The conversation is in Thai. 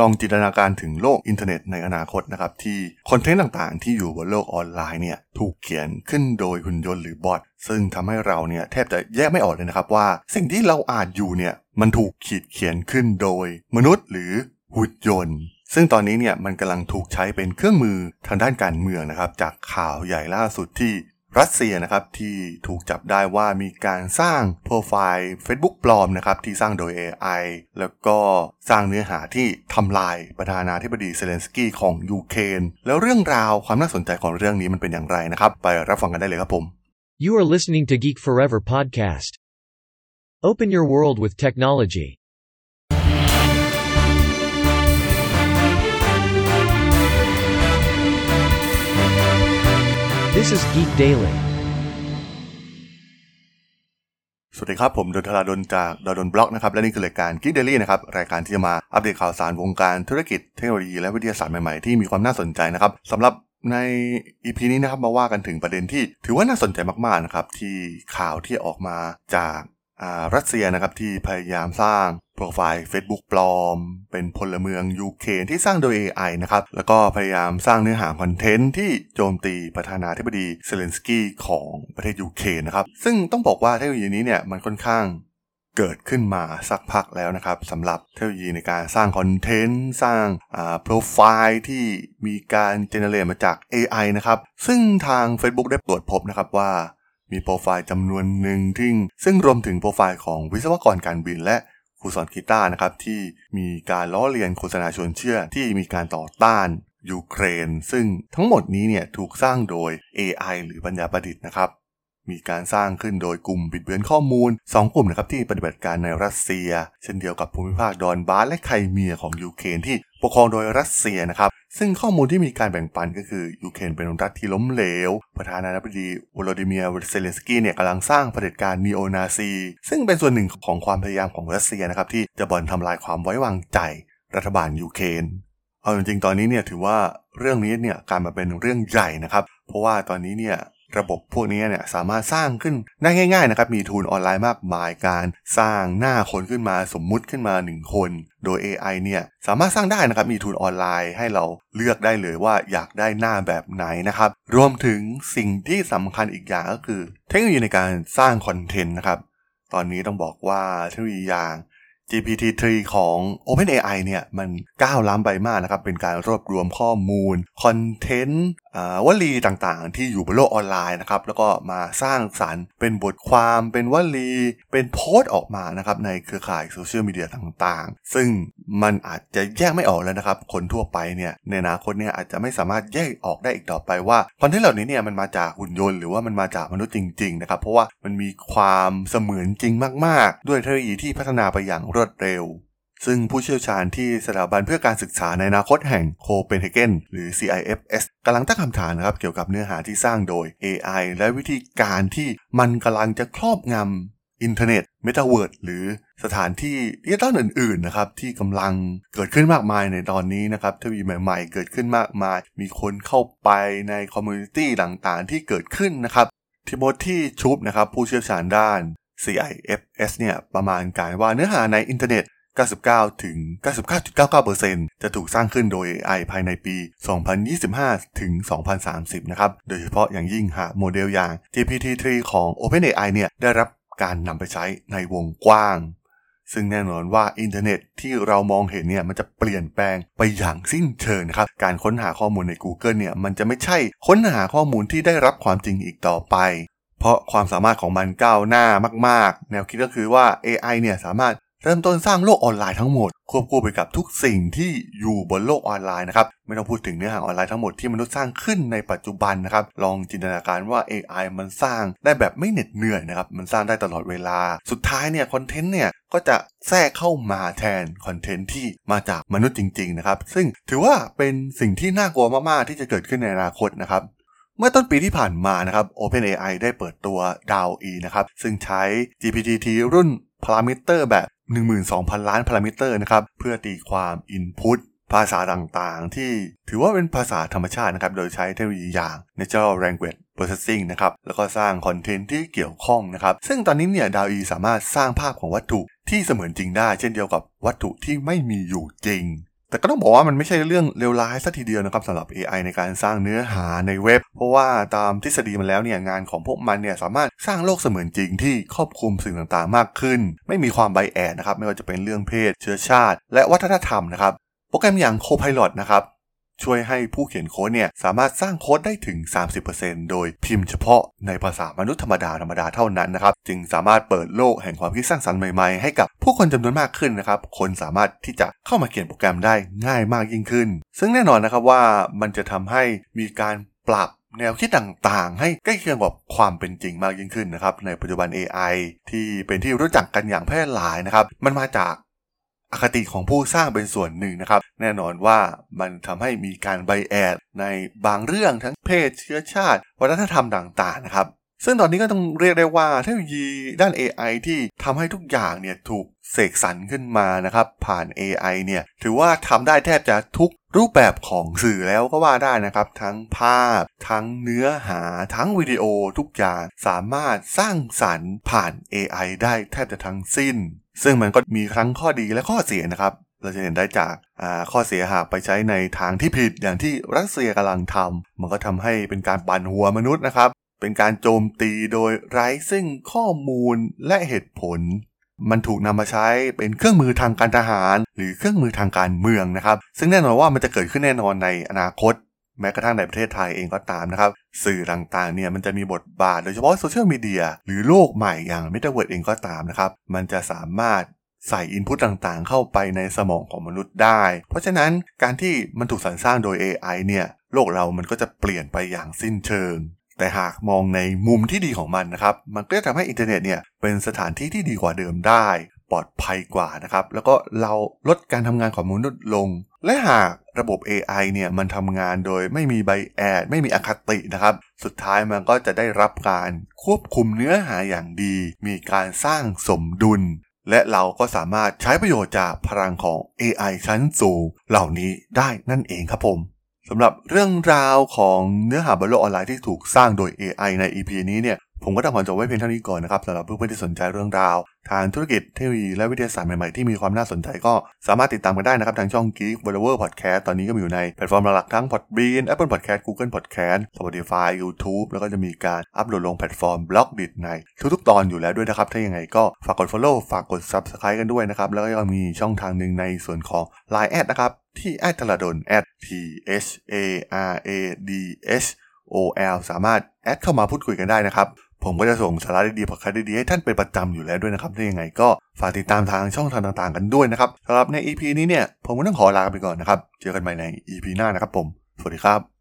ลองจินตนาการถึงโลกอินเทอร์เน็ตในอนาคตนะครับที่คอนเทนต์ต่างๆ ที่อยู่บนโลกออนไลน์เนี่ยถูกเขียนขึ้นโดยหุ่นยนต์หรือบอทซึ่งทำให้เราเนี่ยแทบจะแยกไม่ออกเลยนะครับว่า สิ่งที่เราอ่านอยู่เนี่ยมันถูกขีดเขียนขึ้นโดยมนุษย์หรือหุ่นยนต์ซึ่งตอนนี้เนี่ยมันกำลังถูกใช้เป็นเครื่องมือทางด้านการเมืองนะครับ จากข่าวใหญ่ล่าสุดที่ รัสเซียนะครับที่ถูกจับได้ว่ามีการสร้างโปรไฟล์ Facebook ปลอมนะครับที่สร้างโดย AI แล้วก็สร้างเนื้อหาที่ทำลายประธานาธิบดีเซเลนสกี้ของยูเครนแล้วเรื่องราวความน่าสนใจของเรื่องนี้มันเป็นอย่างไรนะครับ ไปรับฟังกันได้เลยครับผม You are listening to Geek Forever podcast. Open your world with technology. This is Geek Daily. สวัสดีครับ ผมด.ดลจากด.ดล็อกนะครับ และนี่คือรายการ Geek Daily นะครับ รายการที่จะมาอัปเดตข่าวสารวงการธุรกิจเทคโนโลยีและวิทยาศาสตร์ใหม่ ๆ ที่มีความน่าสนใจนะครับสำหรับใน EP นี้นะครับมาว่ากันถึงประเด็นที่ถือว่าน่าสนใจมากๆนะครับที่ข่าวที่ออกมาจากรัสเซียนะครับที่พยายามสร้าง โปรไฟล์ Facebook ปลอม เป็นพลเมืองยูเครนที่สร้างโดย AI นะครับ แล้วก็พยายามสร้างเนื้อหาคอนเทนต์ที่โจมตีประธานาธิบดีเซเลนสกี้ของประเทศยูเครนนะครับ ซึ่งต้องบอกว่าเทคโนโลยีนี้เนี่ยมันค่อนข้างเกิดขึ้นมาสักพักแล้วนะครับสำหรับเทคโนโลยีในการสร้างคอนเทนต์ สร้างโปรไฟล์ที่มีการ generate มาจาก AI นะครับซึ่งทาง Facebook ได้ตรวจพบนะครับว่ามีโปรไฟล์จำนวนหนึ่งที่ซึ่งรวมถึงโปรไฟล์ของวิศวกรการบินและ ครูสอนกีตาร์นะครับที่มีการล้อเลียนโฆษณาชวนเชื่อที่มีการต่อต้านยูเครน ซึ่งทั้งหมดนี้เนี่ยถูกสร้างโดย AI หรือปัญญาประดิษฐ์นะครับ มีการสร้างขึ้นโดยกลุ่มบิดเบือนข้อมูล 2 กลุ่มนะครับที่ปฏิบัติการในรัสเซีย เช่นเดียวกับภูมิภาคดอนบาสและไครเมียของยูเครนที่ปกครองโดยรัสเซียนะครับ ซึ่งข้อมูลที่มีการแบ่งปันก็คือยูเครนเป็นรัฐที่ล้มเหลว ประธานาธิบดีวลาดิเมียร์เซเลนสกี้เนี่ยกำลังสร้างเผด็จการนีโอนาซี ซึ่งเป็นส่วนหนึ่งของความพยายามของรัสเซียนะครับที่จะบ่อนทำลายความไว้วางใจ รัฐบาลยูเครนเอาจริงๆตอนนี้เนี่ยถือว่าเรื่องนี้เนี่ยการมาเป็นเรื่องใหญ่นะครับ เพราะว่าตอนนี้เนี่ย ระบบพวกนี้เนี่ยสามารถสร้างขึ้นได้ง่ายๆนะครับมีทูลออนไลน์มากมายการสร้างหน้าคนขึ้นมาสมมุติขึ้นมา 1 คน โดย AI เนี่ยสามารถสร้างได้นะครับมีทูลออนไลน์ให้เราเลือกได้เลยว่าอยากได้หน้าแบบไหนนะครับรวมถึงสิ่งที่สำคัญอีกอย่างก็คือ เทคโนโลยีในการสร้างคอนเทนต์นะครับตอนนี้ต้องบอกว่าเทคโนโลยีอย่าง GPT-3 ของ OpenAI เนี่ยมันก้าวล้ำไปมากนะครับ เป็นการรวบรวมข้อมูล คอนเทนต์ วลีต่างๆ ที่อยู่บนโลกออนไลน์นะครับแล้วก็มาสร้างสารรค์เป็นบทความเป็นวลี เป็นโพสต์ออกมานะครับในเครือข่ายโซเชียลมีเดียต่างๆ ซึ่งมันอาจจะแยกไม่ออกแล้วนะครับ คนทั่วไปเนี่ยในอนาคตเนี่ยอาจจะไม่สามารถแยกออกได้อีกต่อไปว่าคอนเทนต์เหล่านี้เนี่ยมันมาจากหุ่นยนต์หรือว่ามันมาจากมนุษย์จริงๆนะครับเพราะว่ามันมีความเสมือนจริงมาก ๆ ด้วยเทคโนโลยีที่พัฒนาไปอย่างรวดเร็ว ซึ่งผู้เชี่ยวชาญที่สถาบันเพื่อการศึกษาในอนาคตแห่งโคเปนเฮเกนหรือ CIFS กำลังตั้งคำถามนะครับเกี่ยวกับเนื้อหาที่สร้างโดย AI และวิธีการที่มันกำลังจะครอบงำอินเทอร์เน็ตเมตาเวิร์สหรือสถานที่ดิจิตอลอื่นๆนะครับที่กำลังเกิดขึ้นมากมายในตอนนี้นะครับทวีใหม่ๆ เกิดขึ้นมากมาย มีคนเข้าไปใน community ต่างๆ ที่เกิดขึ้นนะครับTimothy Shoup นะครับผู้เชี่ยวชาญด้าน CIFS เนี่ยประมาณการว่าเนื้อหาในอินเทอร์เน็ต 99 ถึง 99.99%จะถูกสร้างขึ้นโดย AI ภายในปี 2025 ถึง 2030 นะครับ โดยเฉพาะอย่างยิ่งหากโมเดลอย่าง GPT-3 ของ OpenAI เนี่ยได้รับการนำไปใช้ในวงกว้าง ซึ่งแน่นอนว่าอินเทอร์เน็ตที่เรามองเห็นเนี่ยมันจะเปลี่ยนแปลงไปอย่างสิ้นเชิงนะครับ การค้นหาข้อมูลใน Google เนี่ยมันจะไม่ใช่ค้นหาข้อมูลที่ได้รับความจริงอีกต่อไป เพราะความสามารถของมันก้าวหน้า มาก ๆ แนวคิดก็คือว่า AI เนี่ยสามารถ เริ่มต้นสร้างโลกออนไลน์ทั้งหมด ควบคู่ไปกับทุกสิ่งที่อยู่บนโลกออนไลน์นะครับไม่ต้องพูดถึงเนื้อหาออนไลน์ทั้งหมดที่มนุษย์สร้างขึ้นในปัจจุบันนะครับลองจินตนาการว่า AI มันสร้างได้แบบไม่เหน็ดเหนื่อยนะครับมันสร้างได้ตลอดเวลา สุดท้ายเนี่ยคอนเทนต์เนี่ยก็จะแทรกเข้ามาแทนคอนเทนต์ที่มาจากมนุษย์จริงๆนะครับซึ่งถือว่าเป็นสิ่งที่น่ากลัวมากๆที่จะเกิดขึ้นในอนาคตนะครับเมื่อต้นปีที่ผ่านมานะครับ OpenAI ได้เปิดตัว DALL-E นะครับ ซึ่งใช้ GPT รุ่นพารามิเตอร์แบบ 12,000 ล้านพารามิเตอร์นะครับ เพื่อตีความ Input ภาษาต่างๆ ที่ถือว่าเป็นภาษาธรรมชาตินะครับ โดยใช้เทคโนโลยีอย่าง Natural Language Processing นะครับ แล้วก็สร้างคอนเทนต์ที่เกี่ยวข้องนะครับ ซึ่งตอนนี้เนี่ย DALL-E สามารถสร้างภาพของวัตถุที่เสมือนจริงได้ เช่นเดียวกับวัตถุที่ไม่มีอยู่จริง แต่ก็ต้องบอกว่ามันไม่ใช่เรื่องเลวร้ายสัทีเดียวนะครับสำหรับ AI ในการสร้างเนื้อหาในเว็บ เพราะว่าตามทฤษฎีมันแล้วเนี่ยงานของพวกมันเนี่ยสามารถสร้างโลกเสมือนจริงที่ครอบคลุมสิ่งต่างๆ มากขึ้น ไม่มีความไบแอดนะครับไม่ว่าจะเป็นเรื่องเพศ เชื้อชาติ และวัฒนธรรมนะครับโปรแกรมอย่าง Copilot นะครับ ช่วยให้ผู้เขียนโค้ดเนี่ยสามารถสร้างโค้ดได้ถึง 30%โดยพิมพ์เฉพาะในภาษามนุษย์ธรรมดาธรรมดาเท่านั้นนะครับ จึงสามารถเปิดโลกแห่งความคิดสร้างสรรค์ใหม่ๆ ให้กับผู้คนจำนวนมากขึ้นนะครับ คนสามารถที่จะเข้ามาเขียนโปรแกรมได้ง่ายมากยิ่งขึ้น ซึ่งแน่นอนนะครับว่ามันจะทำให้มีการปรับแนวคิดต่างๆ ให้ใกล้เคียงกับความเป็นจริงมากยิ่งขึ้นนะครับในปัจจุบัน AI ที่เป็นที่รู้จักกันอย่างแพร่หลายนะครับ มันมาจาก อคติของผู้สร้างเป็นส่วนหนึ่งนะครับ แน่นอนว่ามันทำให้มีการไบแอดในบางเรื่องทั้งเพศเชื้อชาติ วัฒนธรรมต่างๆนะครับซึ่งตอนนี้ก็ต้องเรียกได้ว่าเทคโนโลยีด้าน AI ที่ทำให้ทุกอย่างเนี่ยถูกเสกสรรขึ้นมานะครับผ่าน AI เนี่ยถือว่าทำได้แทบจะทุกรูปแบบของสื่อแล้วก็ว่าได้นะครับ ทั้งภาพ ทั้งเนื้อหา ทั้งวิดีโอทุกอย่างสามารถสร้างสรรค์ผ่าน AI ได้แทบจะทั้งสิ้น ซึ่งมันก็มีทั้งข้อดีและข้อเสียนะครับ เราจะเห็นได้จากข้อเสียหากไปใช้ในทางที่ผิดอย่างที่รัสเซียกำลังทำมันก็ทำให้เป็นการปั่นหัวมนุษย์นะครับ เป็นการโจมตีโดยไร้ซึ่งข้อมูลและเหตุผล มันถูกนำมาใช้เป็นเครื่องมือทางการทหาร หรือเครื่องมือทางการเมืองนะครับ ซึ่งแน่นอนว่ามันจะเกิดขึ้นแน่นอนในอนาคต แม้กระทั่งในประเทศไทยเองก็ตามนะครับ สื่อต่างๆเนี่ยมันจะมีบทบาทโดยเฉพาะโซเชียลมีเดียหรือโลกใหม่อย่างเมตาเวิร์สเองก็ตามนะครับ มันจะสามารถใส่ input ต่างๆ เข้าไปในสมองของมนุษย์ได้ เพราะฉะนั้นการที่มันถูกสรรสร้างโดย AI เนี่ยโลกเรามันก็จะเปลี่ยนไปอย่างสิ้นเชิง แต่หากมองในมุมที่ดีของมันนะครับ มันก็จะทำให้อินเทอร์เน็ตเนี่ยเป็นสถานที่ที่ดีกว่าเดิมได้ ปลอดภัยกว่านะครับ แล้วก็เราลดการทำงานของมนุษย์ลง และหากระบบ AI เนี่ยมันทำงานโดยไม่มีไบแอด ไม่มีอคตินะครับ สุดท้ายมันก็จะได้รับการควบคุมเนื้อหาอย่างดี มีการสร้างสมดุล และเราก็สามารถใช้ประโยชน์จากพลังของ AI ชั้นสูงเหล่านี้ได้นั่นเองครับผมสำหรับเรื่องราวของเนื้อหาบนโลกออนไลน์ที่ถูกสร้างโดย AI ใน EP นี้เนี่ย ผมก็ต้องขอจบไว้เพียงเท่านี้ก่อนนะครับสำหรับเพื่อนๆที่สนใจเรื่องราว ทางธุรกิจเทคโนโลยีและวิทยาศาสตร์ใหม่ๆที่มีความน่าสนใจก็สามารถติดตามกันได้นะครับ ทางช่อง Geek v o l o v e r Podcast ตอนนี้ก็มีอยู่ในแพลตฟอร์มหลักๆทั้ง Podbean Apple Podcast Google Podcast Spotify YouTube แล้วก็จะมีการอัปโหลดลงแพลตฟอร์ม Blockdit ในทุกๆตอนอยู่แล้วด้วยนะครับถ้าอยังไงก็ฝากกด Follow ฝากกด Subscribe กันด้วยนะครับแล้วก็ยังมีช่องทางหนึ่งในส่วนของ Line แอดนะครับที่แอดทราดน t h a r a d h o l สามารถแอดเข้ามาพูดคุยกันได้นะครับ ผมก็จะส่งสาระดีๆพอดคาสต์ดีๆให้ท่านเป็นประจำอยู่แล้วด้วยนะครับถ้ายังไงก็ฝากติดตามทางช่องทางต่างๆ กันด้วยนะครับสำหรับใน EP นี้เนี่ยผมก็ต้องขอลาไปก่อนนะครับ เจอกันใหม่ใน EP หน้านะครับผม สวัสดีครับ